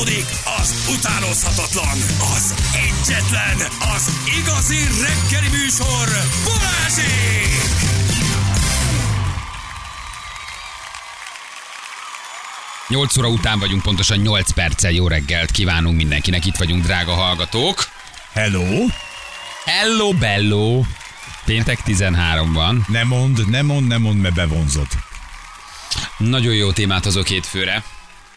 Folytatódik az utánozhatatlan, az egyetlen, az igazi reggeli műsor, Balázsék! Nyolc óra után vagyunk, pontosan 8 perccel jó reggelt kívánunk mindenkinek. Itt vagyunk, drága hallgatók. Hello? Hello, bello. Péntek 13 van. Ne mond, ne mond, ne mond, mert bevonzod. Nagyon jó témát hozok hétfőre.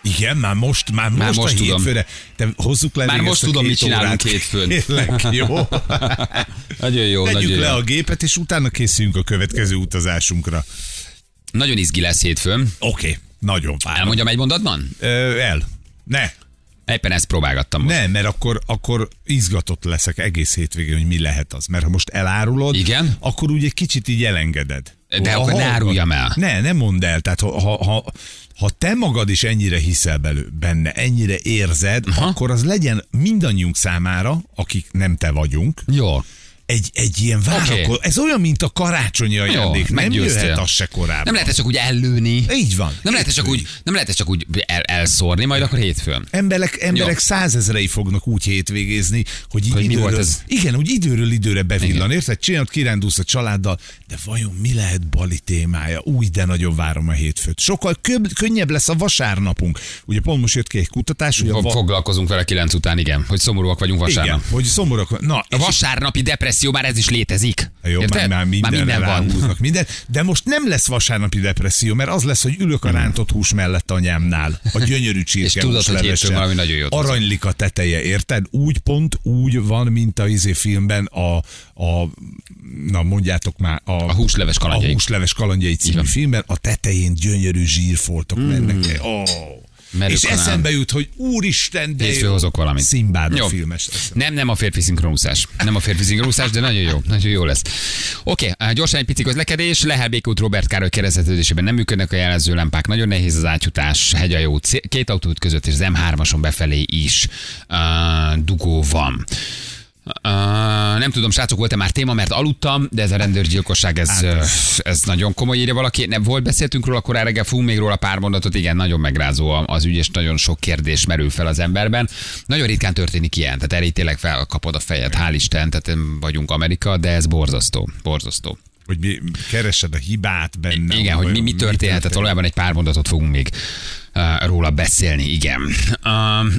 Igen, már most, már, Már most, most a tudom. hétfőre. Te hozzuk le Már még most ezt a tudom, két mit csinálunk hétfőn. Kérlek, jó? Nagyon jó, Tegyük nagyon le jó. a gépet, és utána készüljünk a következő utazásunkra. Nagyon izgi lesz hétfőn. Oké, okay. nagyon fáj. Elmondjam egy mondatban? Ö, el. Ne. Éppen ezt próbálgattam most. Ne, mert akkor, akkor izgatott leszek egész hétvégén, hogy mi lehet az. Mert ha most elárulod, Igen? akkor úgy egy kicsit így elengeded. De Ha akkor ne áruljam el. Ne, nem mondd el. Tehát ha, ha, ha, ha te magad is ennyire hiszel belő, benne, ennyire érzed, Aha. akkor az legyen mindannyiunk számára, akik nem te vagyunk, Jó. Egy, egy ilyen várakozó. Ez olyan, mint a karácsonyi ajándék. nem meggyőztél. jöhet az se korábban. Nem lehet ezt csak úgy ellőni. Így van. Nem lehet ezt csak úgy, nem lehet csak úgy el, elszórni, majd akkor hétfőn. Emberek, emberek százezrei fognak úgy hétvégézni, hogy, Hogy mi időről, volt ez? Igen, úgy időről időre bevillan, érted? Csinálod, kirándulsz a családdal, de vajon mi lehet Bali témája? Új, de nagyon várom a hétfőt. Sokkal köbb, könnyebb lesz a vasárnapunk. Ugye pont most jött ki egy kutatás, hogy Fog, va- foglalkozunk vele kilenc után, igen, hogy szomorúak vagyunk vasárnap. igen, hogy szomorúak. Na, A vasárnapi depresszió már ez is létezik. jó, már, Érted? már minden, már minden van. minden. De most nem lesz vasárnapi depresszió, mert az lesz, hogy ülök a rántott hús mellett anyámnál. A gyönyörű csirke És tudod, hogy hétfőn valami nagyon jót a teteje, érted? Úgy pont úgy van, mint a izé filmben a, a na mondjátok már, a, A húsleves kalandjai. A húsleves kalandjai című filmben a tetején gyönyörű zsírfoltok mm. mennek. Oh. Merő És eszembe jut, hogy úristen, de Hétfő hozok valamit. Szimbád Jó. filmes. eszembe. Nem, nem a férfi szinkronúszás. Nem a férfi szinkronúszás, de nagyon jó. Nagyon jó lesz. Oké, okay, gyorsan egy pici közlekedés. Lehel Békút Robert Károly keresztetődésében nem működnek a jelező lámpák. Nagyon nehéz az átjutás hegyajó két autót között, és az M3-ason befelé is uh, dugó van. Uh, nem tudom, srácok, volt-e már téma, mert aludtam, de ez a rendőrgyilkosság, ez, uh, ez nagyon komoly, írja valaki. Nem volt, beszéltünk róla korán reggel, fú, még róla pár mondatot, igen, nagyon megrázó az ügy, és nagyon sok kérdés merül fel az emberben. Nagyon ritkán történik ilyen, tehát erre tényleg felkapod a fejed, hál' Isten, tehát nem vagyunk Amerika, de ez borzasztó, borzasztó. Hogy mi, keresed a hibát benne. Igen, hogy mi, mi történhet, tehát valójában egy pár mondatot fogunk még uh, róla beszélni, igen. Uh,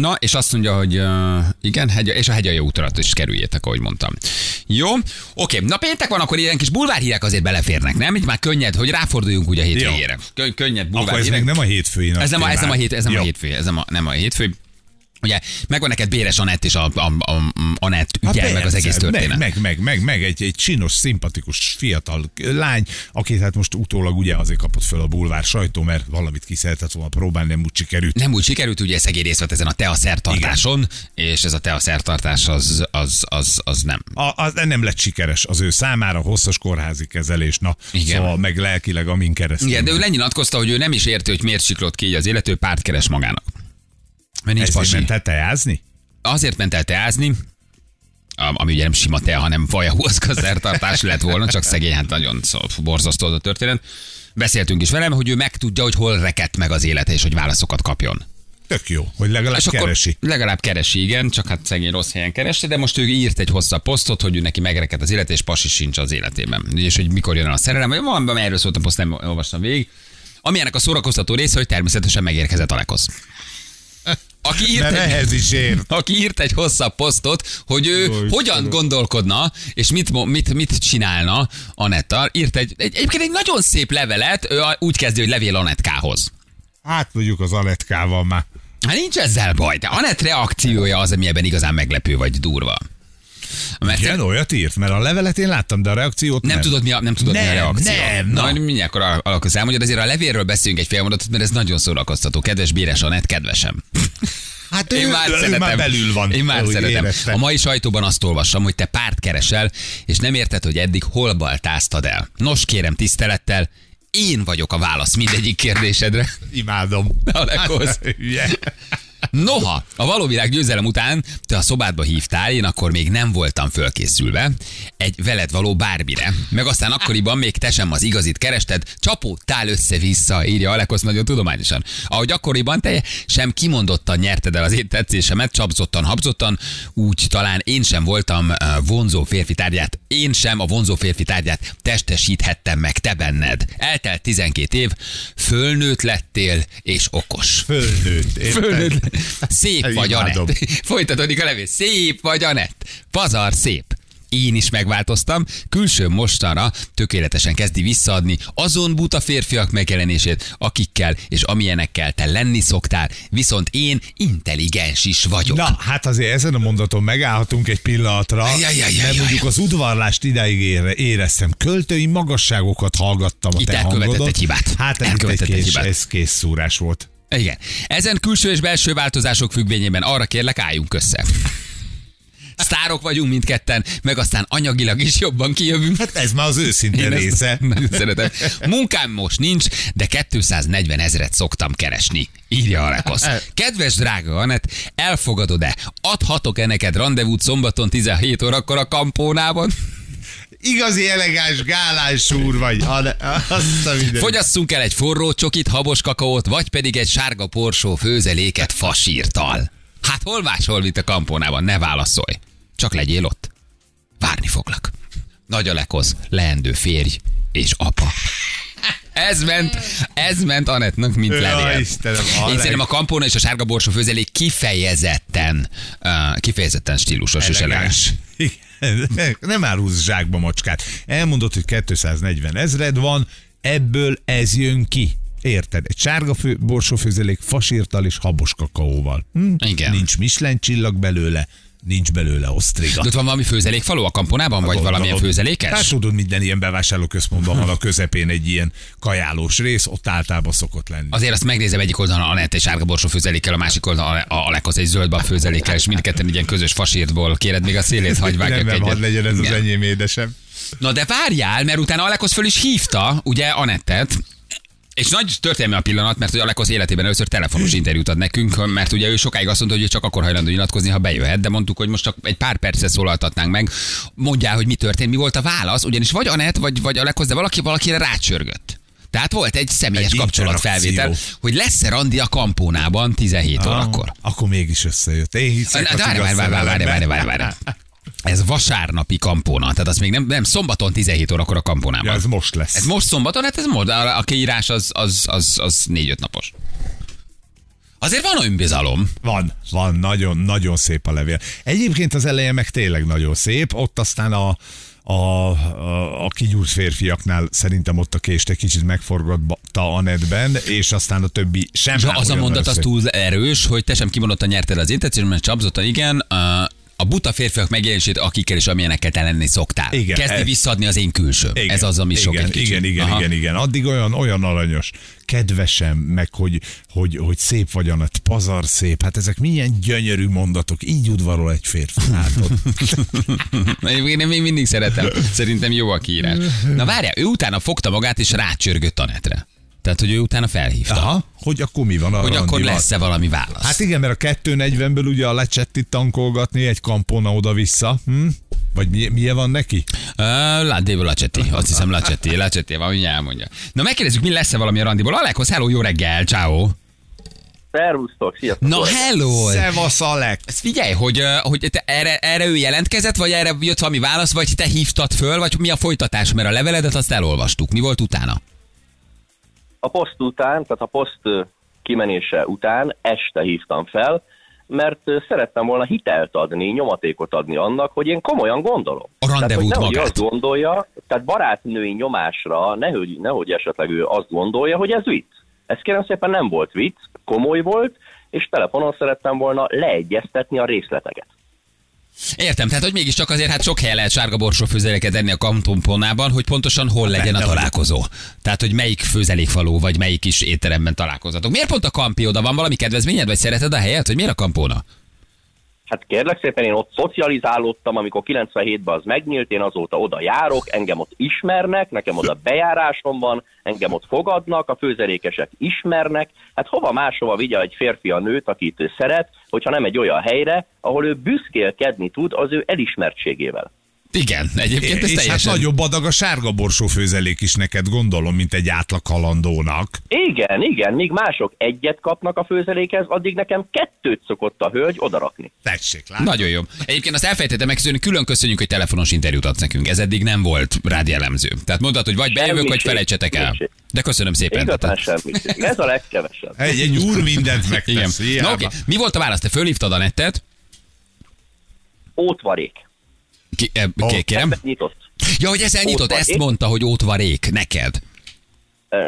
na, és azt mondja, hogy uh, igen, hegy, és a hegyalja útralat is kerüljétek, ahogy mondtam. Jó, oké, na péntek van, akkor ilyen kis bulvárhírek azért beleférnek, nem? Itt már könnyed, hogy ráforduljunk ugye a hétvégére. Kö- könnyed Akkor ez bulvárhírek. még nem a hétfői nap Ez nem a, ez nem a, hét, ez nem a hétfő, ez nem a, nem a hétfő. Ugye, megvan neked Béres Anett és a, a, a, a Anett Hát ügye, meg az egész történet. Meg, meg, meg, meg, egy, egy csinos, szimpatikus fiatal lány, akit hát most utólag ugye azért kapott föl a bulvár sajtó, mert valamit ki szeretett volna próbálni, nem úgy sikerült. nem úgy sikerült, ugye szegény részt vett ezen a tea szertartáson, és ez a tea szertartás az, az, az, az nem. A, az nem lett sikeres az ő számára, hosszas kórházi kezelés, na, Igen. szóval meg lelkileg, amin keresztül. Igen, de ő lenyilatkozta, hogy ő nem is érti, hogy miért siklott ki így az illető, párt keres magának. Mert nincs Ezért pasi. ment el teázni? Azért ment el teázni, am- ami ugye nem sima tea, hanem vajahuaszka szertartás lett volna, csak szegény, hát nagyon szóval borzasztó az a történet. Beszéltünk is velem, hogy ő megtudja, hogy hol rekedt meg az élete, és hogy válaszokat kapjon. Tök jó, hogy legalább és keresi. legalább keresi, igen, csak hát szegény rossz helyen keresi, de most ő írt egy hosszabb posztot, hogy ő neki megrekedt az élet, és pasi sincs az életében. És hogy mikor jön el a szerelem, vagy valami erről szólt a poszt, nem olvastam végig. Ami ennek a szórakoztató része, hogy természetesen megérkezett Alekosz. Aki írt, Mert egy, is ér. aki írt egy hosszabb posztot, hogy ő Ó, hogyan Istenem. gondolkodna, és mit, mit, mit csinálna Anettal. Írt egy, egy, egyébként egy nagyon szép levelet, ő úgy kezdi, hogy levél Anetkához. Hát mondjuk az Aletkával már. Hát nincs ezzel baj, de Anett reakciója az, ami ebben igazán meglepő vagy durva. Mert Igen, olyat írt, mert a levelet én láttam, de a reakciót nem, nem. tudod, mi a, nem tudod, mi a Nem, reakció. nem, na. na. Majd mindjárt akkor alakulsz elmondjad, azért a levélről beszéljünk egy fél mondatot, mert ez nagyon szórakoztató. Kedves Béres Anett, kedvesem. Hát Én ő, már ő szeretem. már belül van. Én már szeretem. éreztem. A mai sajtóban azt olvassam, hogy te párt keresel, és nem érted, hogy eddig hol baltáztad el. Nos, kérem tisztelettel, én vagyok a válasz mindegyik kérdésedre. Imádom. Hülye. Noha, a való világ győzelem után te a szobádba hívtál, én akkor még nem voltam fölkészülve egy veled való bármire. Meg aztán akkoriban még te sem az igazit kerested, csapódtál össze-vissza, írja Alekosz nagyon tudományosan. Ahogy akkoriban te sem kimondottan nyerted el az én tetszésemet, csapzottan, habzottan, úgy talán én sem voltam uh, vonzó férfi tárgyát, én sem a vonzó férfi tárgyát testesíthettem meg te benned. Eltelt 12 év, fölnőtt lettél és okos. Fölnőtt. érted? Fölnőtt. Szép vagy, Imádom. Anett. Folytatódik a levél. Szép vagy, Anett. Pazar szép. Én is megváltoztam, külső mostanra tökéletesen kezdi visszaadni azon buta férfiak megjelenését, akikkel és amilyenekkel te lenni szoktál, viszont én intelligens is vagyok. Na, hát azért ezen a mondaton megállhatunk egy pillanatra, Ajajajajaj. mert mondjuk az udvarlást idáig ére, éreztem. Költői magasságokat hallgattam a Itt te elkövetett hangodon. egy hibát. Hát Elkövetett egy egy kés, hibát. ez kész szúrás volt. Igen. Ezen külső és belső változások függvényében arra kérlek, álljunk össze. Sztárok vagyunk mindketten, meg aztán anyagilag is jobban kijövünk. Hát ez már az őszinte Én része. Nagyon szeretem. Munkám most nincs, de 240 ezeret szoktam keresni. Írja Alekosz. Kedves drága Anett, elfogadod-e? Adhatok-e neked rendezvút szombaton 17 órakor a kampónában? Igazi elegáns gálás úr vagy. A- Azt a minden. Fogyasszunk el egy forró csokit, habos kakaót, vagy pedig egy sárga porsó főzeléket fasírtal. Hát hol máshol, mint a kampónában, ne válaszolj. Csak legyél ott. Várni foglak. Nagy Alekosz, leendő férj és apa. Ez ment, ez ment Anettnak, mint levél. Istenem, Én Alex. szerintem a kampóna és a sárga borsó főzelék kifejezetten, uh, kifejezetten stílusos és elegáns. Nem árulsz zsákba macskát. Elmondod, hogy 240 ezred van, ebből ez jön ki. Érted? Egy sárga fő, borsófőzelék fasírtal és habos kakaóval. Hm? Igen. Nincs Michelin csillag belőle, nincs belőle osztriga. De ott van valami főzelékfalu a kampónában, vagy Gondolom. valamilyen főzelékes? Hát tudod, minden ilyen bevásárlóközpontban van a közepén egy ilyen kajálós rész, ott általában szokott lenni. Azért azt megnézem egyik oldalon Anett egy sárga borsó főzelékkel, a másik oldalon a Alekosz egy zöldben főzelékkel, és mindketten egy ilyen közös fasírtból kéred még a szélét, hagy vágjak nem, nem, egyet. hadd legyen ez az enyém édesem. Na de várjál, mert utána Alekosz föl is hívta, ugye Anettet, és nagy történelmi a pillanat, mert hogy Alekosz életében először telefonos interjút ad nekünk, mert ugye ő sokáig azt mondta, hogy csak akkor hajlandó nyilatkozni, ha bejöhet, de mondtuk, hogy most csak egy pár percet szólaltatnánk meg. Mondjál, hogy mi történt, mi volt a válasz, ugyanis vagy Anett, vagy, vagy Alekosz, de valaki valakire rácsörgött. Tehát volt egy személyes Egy kapcsolatfelvétel, hogy lesz-e randi a kampónában 17 Ah, órakor. Akkor mégis összejött. Én hiszek De Várj, várj, várj, várj, várj, várj, várj. Ez vasárnapi kampóna, tehát az még nem, nem szombaton 17 órakor a kampónában. Ja, ez most lesz. Ez most szombaton, hát ez most, a a kiírás az, az, az, az négy-öt napos. Azért van önbizalom. Van, van, nagyon, nagyon szép a levél. Egyébként az eleje meg tényleg nagyon szép, ott aztán a, a, a, a kigyúrt férfiaknál szerintem ott a kést egy kicsit megforgatta a netben, és aztán a többi sem. És az a mondat az szép. túl erős, hogy te sem kimondottan nyerted az intenciót, mert csapzottan igen, a, buta férfiak megjelenését, akikkel és amilyenekkel te lenni szoktál. Igen, Kezdi ez- visszaadni az én külsőm. Igen, Ez az, ami sok igen, egy. Igen, igen, Aha. igen, igen. Addig olyan, olyan aranyos, kedvesem, meg hogy, hogy, hogy szép vagy Anett, pazar szép. Hát ezek milyen gyönyörű mondatok. Így udvarol egy férfi. Látod? Én, még mindig szeretem. Szerintem jó a kiírás. Na várjál, ő utána fogta magát és rácsörgött a netre. Tehát, hogy ő utána felhívta. Aha, hogy akkor mi van a Hogy akkor lesz-e valami válasz. Hát igen, mert a 240-ből ugye a lecsettit tankolgatni egy kampona oda-vissza. Hm? Vagy mi, milyen van neki? Uh, Ládéval Lacsetti. Azt hiszem Lacsetti. Lacsetti, van, mindjárt elmondja. Na megkérdezzük, mi lesz-e valami a randiból. Alekhoz, hello, jó reggel, ciao. Szervusztok, sziasztok! Na hello! Szevasz, Alex! Ezt figyelj, hogy, hogy te erre, erre ő jelentkezett, vagy erre jött valami válasz, vagy te hívtad föl, vagy mi a folytatás, mert a leveledet azt elolvastuk. Mi volt utána? A poszt után, tehát a poszt kimenése után este hívtam fel, mert szerettem volna hitelt adni, nyomatékot adni annak, hogy én komolyan gondolom. A tehát, hogy nehogy magát. azt gondolja, tehát barátnői nyomásra, nehogy, nehogy esetleg ő azt gondolja, hogy ez vicc. Ez kérem szépen nem volt vicc, komoly volt, és telefonon szerettem volna leegyeztetni a részleteket. Értem, tehát hogy mégiscsak azért hát sok helyen lehet sárga borsó főzeléket enni a kantonponában, hogy pontosan hol legyen a találkozó. Tehát, hogy melyik főzelékfaló, vagy melyik is étteremben találkozatok. Miért pont a kampi oda van valami kedvezményed, vagy szereted a helyet, hogy miért a kampóna? Hát kérlek szépen, én ott szocializálódtam, amikor 97-ben az megnyílt, én azóta oda járok, engem ott ismernek, nekem oda bejárásom van, engem ott fogadnak, a főzelékesek ismernek. Hát hova máshova vigye egy férfi a nőt, akit ő szeret, hogyha nem egy olyan helyre, ahol ő büszkélkedni tud az ő elismertségével. Igen, egyébként ez és hát teljesen... nagyobb adag a sárga borsó főzelék is neked, gondolom, mint egy átlag halandónak. Igen, igen, míg mások egyet kapnak a főzelékhez, addig nekem kettőt szokott a hölgy odarakni. Tessék, lát. Nagyon jó. Egyébként azt elfelejtettem megköszönni, külön köszönjük, hogy telefonos interjút adsz nekünk. Ez eddig nem volt rád jellemző. Tehát mondtad, hogy vagy bejövök, vagy felejtsetek el. semmiség. De köszönöm szépen. Igazán Tehát- semmit. Ez a legkevesebb. Egy, egy úr mindent Igen. megtesz. Na hiába. oké, mi volt a válasz? Te fölhívtad a nettet? Ótvarék. E, ké- kérem? Nyitott. Ja, hogy ez elnyitott, Ótvarék? ezt mondta, hogy ótvarék neked.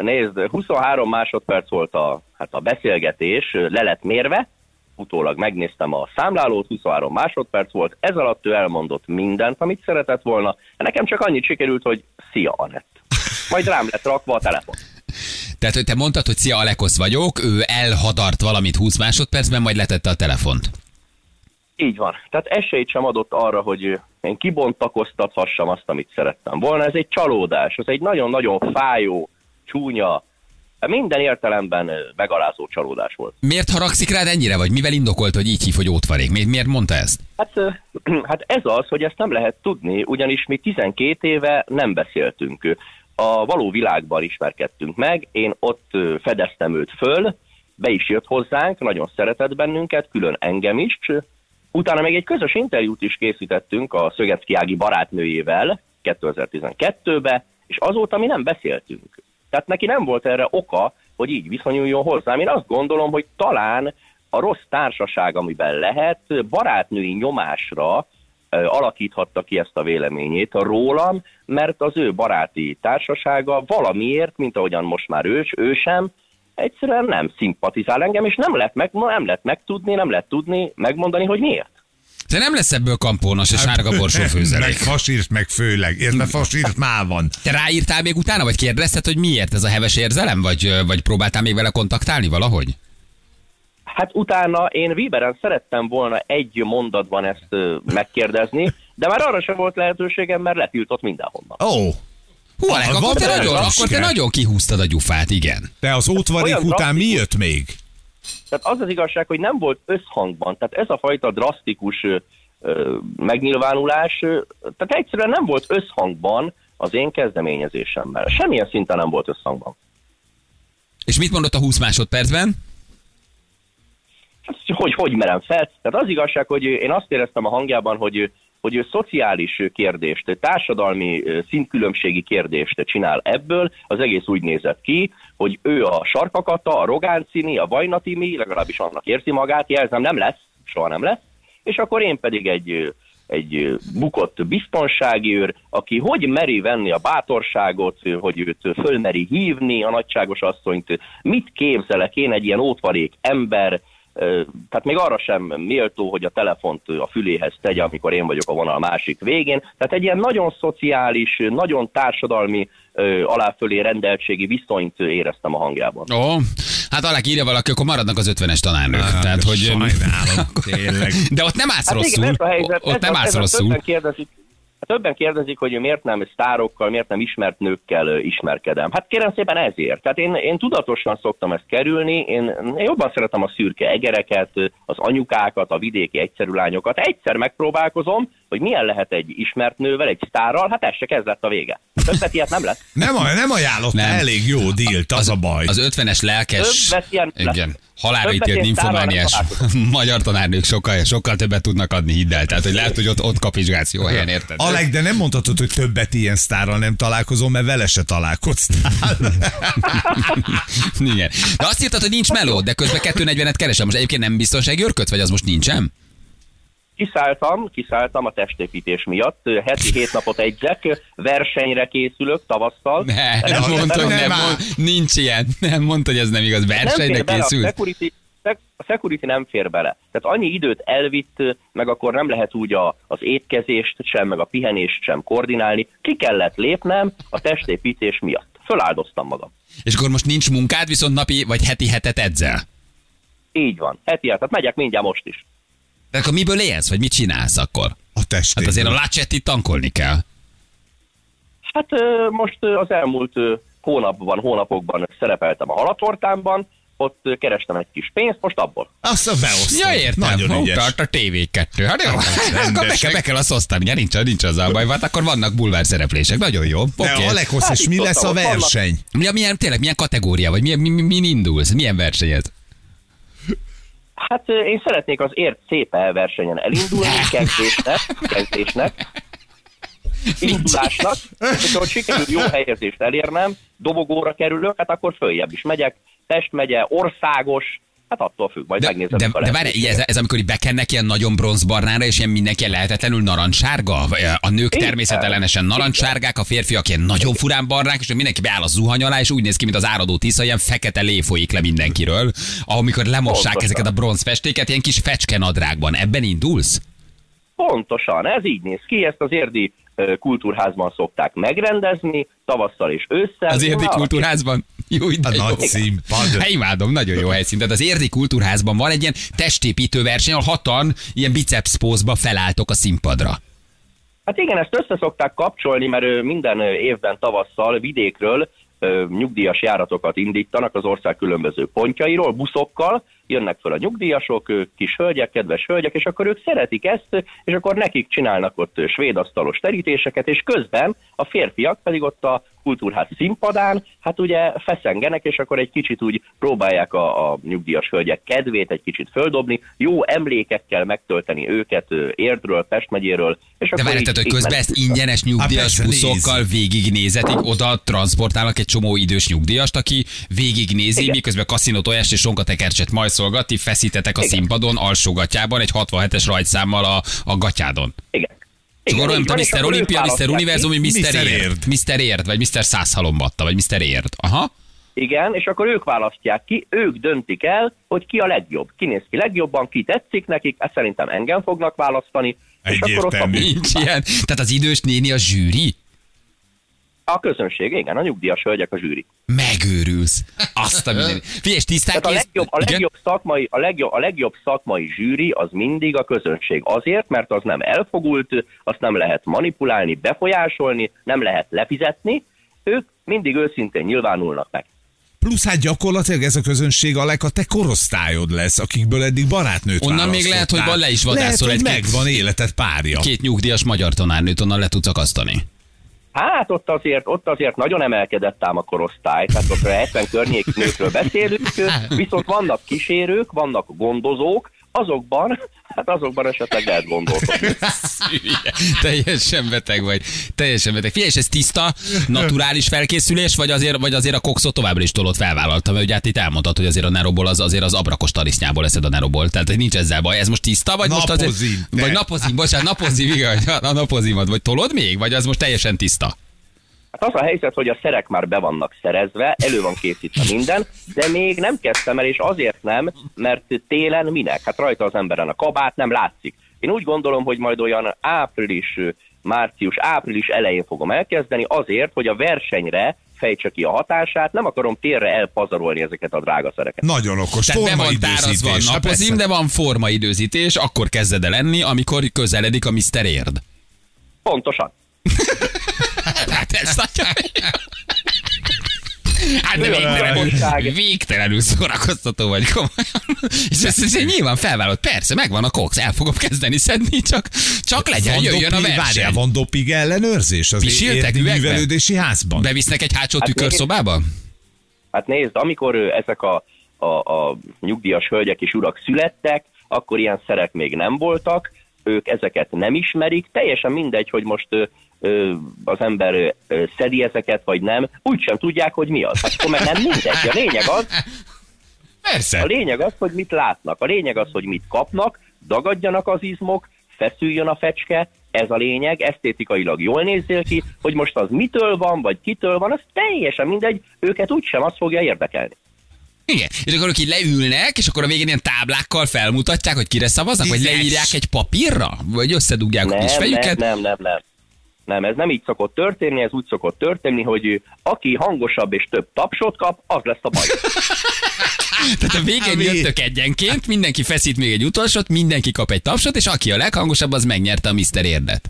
Nézd, 23 másodperc volt a, hát a beszélgetés, le lett mérve, utólag megnéztem a számlálót, 23 másodperc volt, ez alatt ő elmondott mindent, amit szeretett volna, nekem csak annyit sikerült, hogy szia Anett. Majd rám lett rakva a telefon. Tehát, hogy te mondtad, hogy szia, Alekosz vagyok, ő elhadart valamit 20 másodpercben, majd letette a telefont. Így van. Tehát esélyt sem adott arra, hogy én kibontakoztathassam azt, amit szerettem volna. Ez egy csalódás, ez egy nagyon-nagyon fájó, csúnya, minden értelemben megalázó csalódás volt. Miért haragszik rád ennyire, vagy mivel indokolt, hogy így hív, hogy ótvarék? Miért, miért mondta ezt? Hát, hát ez az, hogy ezt nem lehet tudni, ugyanis mi 12 éve nem beszéltünk. A való világban ismerkedtünk meg, én ott fedeztem őt föl, be is jött hozzánk, nagyon szeretett bennünket, külön engem is. Utána még egy közös interjút is készítettünk a Szögecki Ági barátnőjével 2012-be, és azóta mi nem beszéltünk. Tehát neki nem volt erre oka, hogy így viszonyuljon hozzám. Én azt gondolom, hogy talán a rossz társaság, amiben lehet, barátnői nyomásra alakíthatta ki ezt a véleményét rólam, mert az ő baráti társasága valamiért, mint ahogyan most már ő, ő sem, egyszerűen nem szimpatizál engem, és nem lehet, meg, nem lehet megtudni, nem lehet tudni, megmondani, hogy miért. Te nem lesz ebből kampónos a sárga borsó Meg főzelék. fasírt, meg főleg. Érted, fasírt már van. Te ráírtál még utána, vagy kérdezted, hogy miért ez a heves érzelem, vagy, vagy próbáltál még vele kontaktálni valahogy? Hát utána én Viberen szerettem volna egy mondatban ezt megkérdezni, de már arra sem volt lehetőségem, mert letiltott mindenhonnan. Ó, oh, Hú, Alek, van akkor te, nagyon, akkor te nagyon kihúztad a gyufát, igen. te az ótvarék Olyan után mi jött még? Tehát az az igazság, hogy nem volt összhangban. Tehát ez a fajta drasztikus megnyilvánulás, ö, tehát egyszerűen nem volt összhangban az én kezdeményezésemmel. Semmilyen szinten nem volt összhangban. És mit mondott a 20 másodpercben? Hát, hogy hogy merem fel. Tehát az igazság, hogy én azt éreztem a hangjában, hogy hogy ő szociális kérdést, társadalmi szintkülönbségi kérdést csinál ebből, az egész úgy nézett ki, hogy ő a sarkakata, a rogáncini, a vajnatimi, legalábbis annak érzi magát, jelzem nem lesz, soha nem lesz, és akkor én pedig egy, egy bukott biztonsági őr, aki hogy meri venni a bátorságot, hogy őt fölmeri hívni, a nagyságos asszonyt, mit képzelek én egy ilyen ótvarék ember, tehát még arra sem méltó, hogy a telefont a füléhez tegye, amikor én vagyok a vonal másik végén. Tehát egy ilyen nagyon szociális, nagyon társadalmi aláfölé rendeltségi viszonyt éreztem a hangjában. Ó, hát Alek írja valaki, akkor maradnak az 50-es tanárnők. Á, Tehát, hogy... sajnálom, tényleg. De ott nem állsz Hát rosszul. igen, ez a helyzet. ott ez nem állsz rosszul. Kérdezik, többen kérdezik, hogy miért nem sztárokkal, miért nem ismert nőkkel ismerkedem. Hát kérem szépen ezért. Tehát én, én tudatosan szoktam ezt kerülni, én, én jobban szeretem a szürke egereket, az anyukákat, a vidéki egyszerű lányokat. Egyszer megpróbálkozom, hogy milyen lehet egy ismert nővel, egy sztárral, hát ez se ez lett a vége. Többet ilyet nem lesz. Nem, nem ajánlott Nem. elég jó dílt, az, a baj. Az 50-es lelkes, ilyen igen, halálra ítélt nymfomániás magyar tanárnők sokkal, sokkal többet tudnak adni, hidd el. Tehát, hogy lehet, hogy ott, ott kapizsgálsz jó helyen, érted? Alek, de nem mondhatod, hogy többet ilyen sztárral nem találkozom, mert vele se találkoztál. Igen. De azt írtad, hogy nincs meló, de közben 240-et keresem. Most egyébként nem biztonsági örköt, vagy az most nincsen? Kiszálltam, kiszálltam a testépítés miatt, heti hét napot egyzek, versenyre készülök tavasszal. Ne, nem nem- mondta, hogy nem nem, mond, nincs ilyen. Nem mondta, hogy ez nem igaz. nem Versenyre a készült. security, a security nem fér bele. Tehát annyi időt elvitt, meg akkor nem lehet úgy a, az étkezést sem, meg a pihenést sem koordinálni. Ki kellett lépnem a testépítés miatt. Föláldoztam magam. És akkor most nincs munkád, viszont napi vagy heti hetet edzel. Így van. Heti, tehát megyek mindjárt most is. De akkor miből élsz, vagy mit csinálsz akkor? A testét. Hát azért a Lacetti tankolni kell. Hát most az elmúlt hónapban, hónapokban szerepeltem a halatortámban, ott kerestem egy kis pénzt, most abból. Azt a beosztom. Ja, értem. Nagyon ügyes. Tart a TV2. Hát jó, akkor be kell, be kell azt osztani. Ja, nincs, nincs az a baj, hát akkor vannak bulvár szereplések. Nagyon jó. De Oké. Alekhoz, Hát és itt mi lesz a ott vannak. verseny? Ja, milyen, tényleg, milyen kategória, vagy milyen, mi, mi, min indulsz? Milyen verseny ez? Hát én szeretnék az ért szép versenyen elindulni, kezdésnek, kezdésnek, indulásnak, és hogyha sikerül jó helyezést elérnem, dobogóra kerülök, hát akkor följebb is megyek, Pest megye, országos, hát attól függ, majd De, megnézem. de, de várj, ez, ez, amikor így bekennek ilyen nagyon bronzbarnára, és ilyen mindenki lehetetlenül narancssárga? A nők Igen. természetellenesen narancssárgák, a férfiak ilyen nagyon furán barnák, és mindenki beáll a zuhany alá, és úgy néz ki, mint az áradó tisza, ilyen fekete lé folyik le mindenkiről, amikor lemossák Pontosan. ezeket a bronzfestéket, ilyen kis fecskenadrágban. Ebben indulsz? Pontosan, ez így néz ki, ezt az érdi kultúrházban szokták megrendezni, tavasszal és ősszel. Az érdi kultúrházban? Jó, de A jó. nagy színpad. Hát imádom, nagyon jó helyszín. Tehát az érdi kultúrházban van egy ilyen testépítő verseny, ahol hatan ilyen biceps pózba felálltok a színpadra. Hát igen, ezt össze szokták kapcsolni, mert minden évben tavasszal vidékről nyugdíjas járatokat indítanak az ország különböző pontjairól, buszokkal, jönnek föl a nyugdíjasok, kis hölgyek, kedves hölgyek, és akkor ők szeretik ezt, és akkor nekik csinálnak ott ö, svéd asztalos terítéseket, és közben a férfiak pedig ott a kultúrház színpadán, hát ugye feszengenek, és akkor egy kicsit úgy próbálják a, a nyugdíjas hölgyek kedvét egy kicsit földobni, jó emlékekkel megtölteni őket Érdről, Pest megyéről, és De várj, tehát, hogy közben ezt ingyenes nyugdíjas persze, buszokkal végignézetik, oda transportálnak egy csomó idős nyugdíjast, aki végignézi, Igen. miközben kaszinó tojást és sonkatekercset majszolgat, ti feszítetek a Igen. színpadon alsógatjában egy 67-es rajtszámmal a, a gatyádon. Igen. És akkor olyan, így mint a van, és Mr. Olimpia, Mr. Univerzum. Mr. Mr. Érd. Mr. Érd, vagy Mr. Százhalombatta, vagy Mr. Érd. Aha. Igen, és akkor ők választják ki, ők döntik el, hogy ki a legjobb. Ki néz ki legjobban, ki tetszik nekik, ezt szerintem engem fognak választani. És akkor ott a, Egyértelmű. Nincs ilyen. Tehát az idős néni a zsűri? A közönség, igen, a nyugdíjas hölgyek a zsűri. Megőrülsz. Azt a minden. Figyelj, tisztán Tehát a legjobb, a Igen? legjobb, szakmai, a, legjobb, a legjobb szakmai zsűri az mindig a közönség. Azért, mert az nem elfogult, azt nem lehet manipulálni, befolyásolni, nem lehet lefizetni. Ők mindig őszintén nyilvánulnak meg. Plusz hát gyakorlatilag ez a közönség Alek a te korosztályod lesz, akikből eddig barátnőt Onnan még lehet, hogy van le is vadászol lehet, egy-két- megvan életed párja. Két nyugdíjas magyar tanárnőt onnan le tudsz akasztani. Hát ott azért, ott azért nagyon emelkedett ám a korosztály, tehát ott a 70 környéki nőkről beszélünk, viszont vannak kísérők, vannak gondozók, azokban, hát azokban esetleg lehet gondolkodni. Teljesen beteg vagy. Teljesen beteg. Figyelj, és ez tiszta, naturális felkészülés, vagy azért, vagy azért a kokszot továbbra is tolod felvállalta, mert ugye hát itt elmondtad, hogy azért a Neroból az, azért az abrakos tarisznyából leszed a Neroból. Tehát hogy nincs ezzel baj. Ez most tiszta, vagy most azért... Napozim, te. Vagy napozim, bocsánat, napozim, igen, a napozimat, vagy tolod még, vagy az most teljesen tiszta? Hát az a helyzet, hogy a szerek már be vannak szerezve, elő van készítve minden, de még nem kezdtem el, és azért nem, mert télen minek? Hát rajta az emberen a kabát nem látszik. Én úgy gondolom, hogy majd olyan április, március, április elején fogom elkezdeni, azért, hogy a versenyre fejtse ki a hatását, nem akarom térre elpazarolni ezeket a drága szereket. Nagyon okos. Tehát be van formaidőzítés. Hát napozim, de van formaidőzítés, akkor kezded el enni, amikor közeledik a Mr. Érd. Pontosan. Hát ez nagyon... Hát de végtelenül, végtelenül szórakoztató vagy komolyan. És ezt, ezt nyilván felvállalt. Persze, megvan a kox, el fogom kezdeni szedni, csak, csak legyen, Van jöjjön a doping- verseny. Várjál, van doping ellenőrzés az Pisiltek művelődési házban? Bevisznek egy hátsó Hát tükörszobába? Hát nézd, amikor ezek a, a, a nyugdíjas hölgyek és urak születtek, akkor ilyen szerek még nem voltak, ők ezeket nem ismerik, teljesen mindegy, hogy most az ember szedi ezeket, vagy nem, úgysem tudják, hogy mi az. Hát akkor meg nem mindegy. A lényeg az, a Persze. lényeg az, hogy mit látnak. A lényeg az, hogy mit kapnak, dagadjanak az izmok, feszüljön a fecske, ez a lényeg, esztétikailag jól nézzél ki, hogy most az mitől van, vagy kitől van, az teljesen mindegy, őket úgysem az fogja érdekelni. Igen. És akkor ők így leülnek, és akkor a végén ilyen táblákkal felmutatják, hogy kire szavaznak, vagy Tízes. leírják egy papírra? Vagy összedugják a kis Nem, nem, fejüket? nem, nem, nem. Nem, ez nem így szokott történni, ez úgy szokott történni, hogy aki hangosabb és több tapsot kap, az lesz a baj. Tehát a végén Mi? jöttök egyenként, mindenki feszít még egy utolsót, mindenki kap egy tapsot, és aki a leghangosabb, az megnyerte a Mr. Érdet.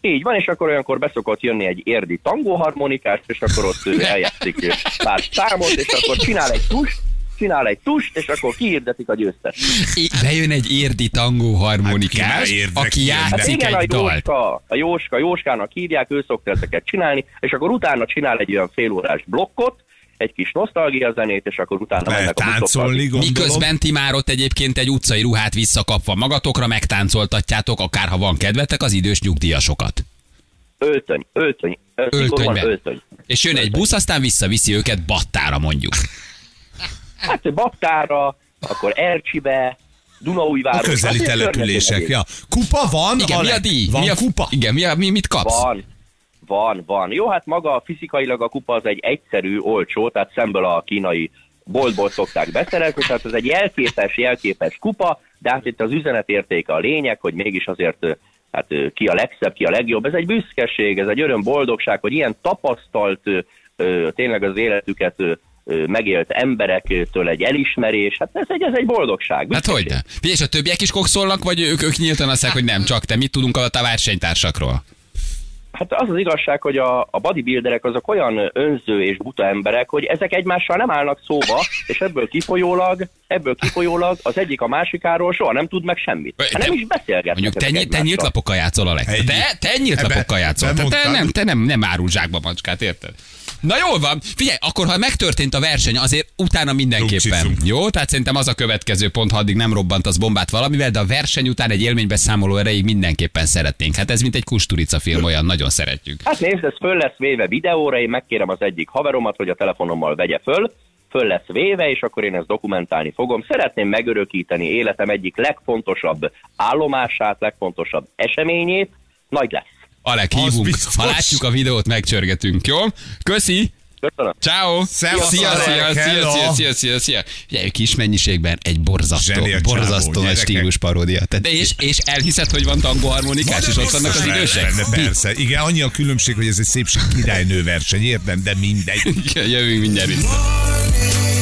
Így van, és akkor olyankor beszokott jönni egy érdi tangóharmonikás, és akkor ott ő eljátszik pár számot, és akkor csinál egy tust, csinál egy tust, és akkor kiirdetik a győztes. Bejön egy érdi tangó harmonikás, Hát aki ilyen, Hát játszik igen, a egy dalt. Jóska, a Jóska, Jóskának hívják, ő szokta ezeket csinálni, és akkor utána csinál egy olyan félórás blokkot, egy kis nosztalgia zenét, és akkor utána Lehet mennek a táncolni, buszokkal. gondolom. Miközben ti már ott egyébként egy utcai ruhát visszakapva magatokra megtáncoltatjátok, akár ha van kedvetek, az idős nyugdíjasokat. Öltöny, öltöny, öltöny, öltöny. öltöny. És jön egy busz, aztán visszaviszi őket Battára mondjuk. Hát Baktára, akkor Ercsibe, A Dunaújváros. közeli Hát, települések. Ja. Kupa van? Igen, mi a díj? Van mi a, kupa? Igen, mi, a, mi, mit kapsz? Van, van, van. Jó, hát maga fizikailag a kupa az egy egyszerű, olcsó, tehát szemből a kínai boltból szokták beszerezni, tehát ez egy jelképes, jelképes kupa, de hát itt az üzenetértéke a lényeg, hogy mégis azért hát ki a legszebb, ki a legjobb. Ez egy büszkeség, ez egy öröm, boldogság, hogy ilyen tapasztalt, tényleg az életüket megélt emberektől egy elismerés, hát ez egy, ez egy boldogság. Hát büszkeség. hogy ne? Figyelj, és a többiek is kokszolnak, vagy ők, ők nyíltan azt hogy nem, csak te mit tudunk a a versenytársakról? Hát az az igazság, hogy a, a bodybuilderek azok olyan önző és buta emberek, hogy ezek egymással nem állnak szóba, és ebből kifolyólag, ebből kifolyólag az egyik a másikáról soha nem tud meg semmit. Hát nem is beszélgetnek Mondjuk te, nyílt, te egymással. nyílt lapokkal játszol, Alex. Ennyi. Te, te nyílt Ebbe- lapokkal játszol. Te, te, nem, te nem, nem árul zsákba macskát, érted? Na jól van, figyelj, akkor ha megtörtént a verseny, azért utána mindenképpen. Rumcicunk. Jó, tehát szerintem az a következő pont, ha addig nem robbant az bombát valamivel, de a verseny után egy élménybeszámoló erejéig mindenképpen szeretnénk. Hát ez mint egy kusturica film, olyan nagyon szeretjük. Hát nézd, ez föl lesz véve videóra, én megkérem az egyik haveromat, hogy a telefonommal vegye föl, föl lesz véve, és akkor én ezt dokumentálni fogom. Szeretném megörökíteni életem egyik legfontosabb állomását, legfontosabb eseményét, nagy lesz. Alek, hívunk. Ha látjuk a videót, megcsörgetünk, jó? Köszi! Ciao. Szia, szia, szia, szia, szia, szia, szia. Figyelj, kis mennyiségben egy borzasztó, a csávó, borzasztó nagy stílus paródia. Tehát, és, és elhiszed, hogy van tangó harmonikás, és ott vannak az idősek? Persze. Igen, annyi a különbség, hogy ez egy szépség királynő verseny, értem, de mindegy. Jövünk mindjárt. vissza.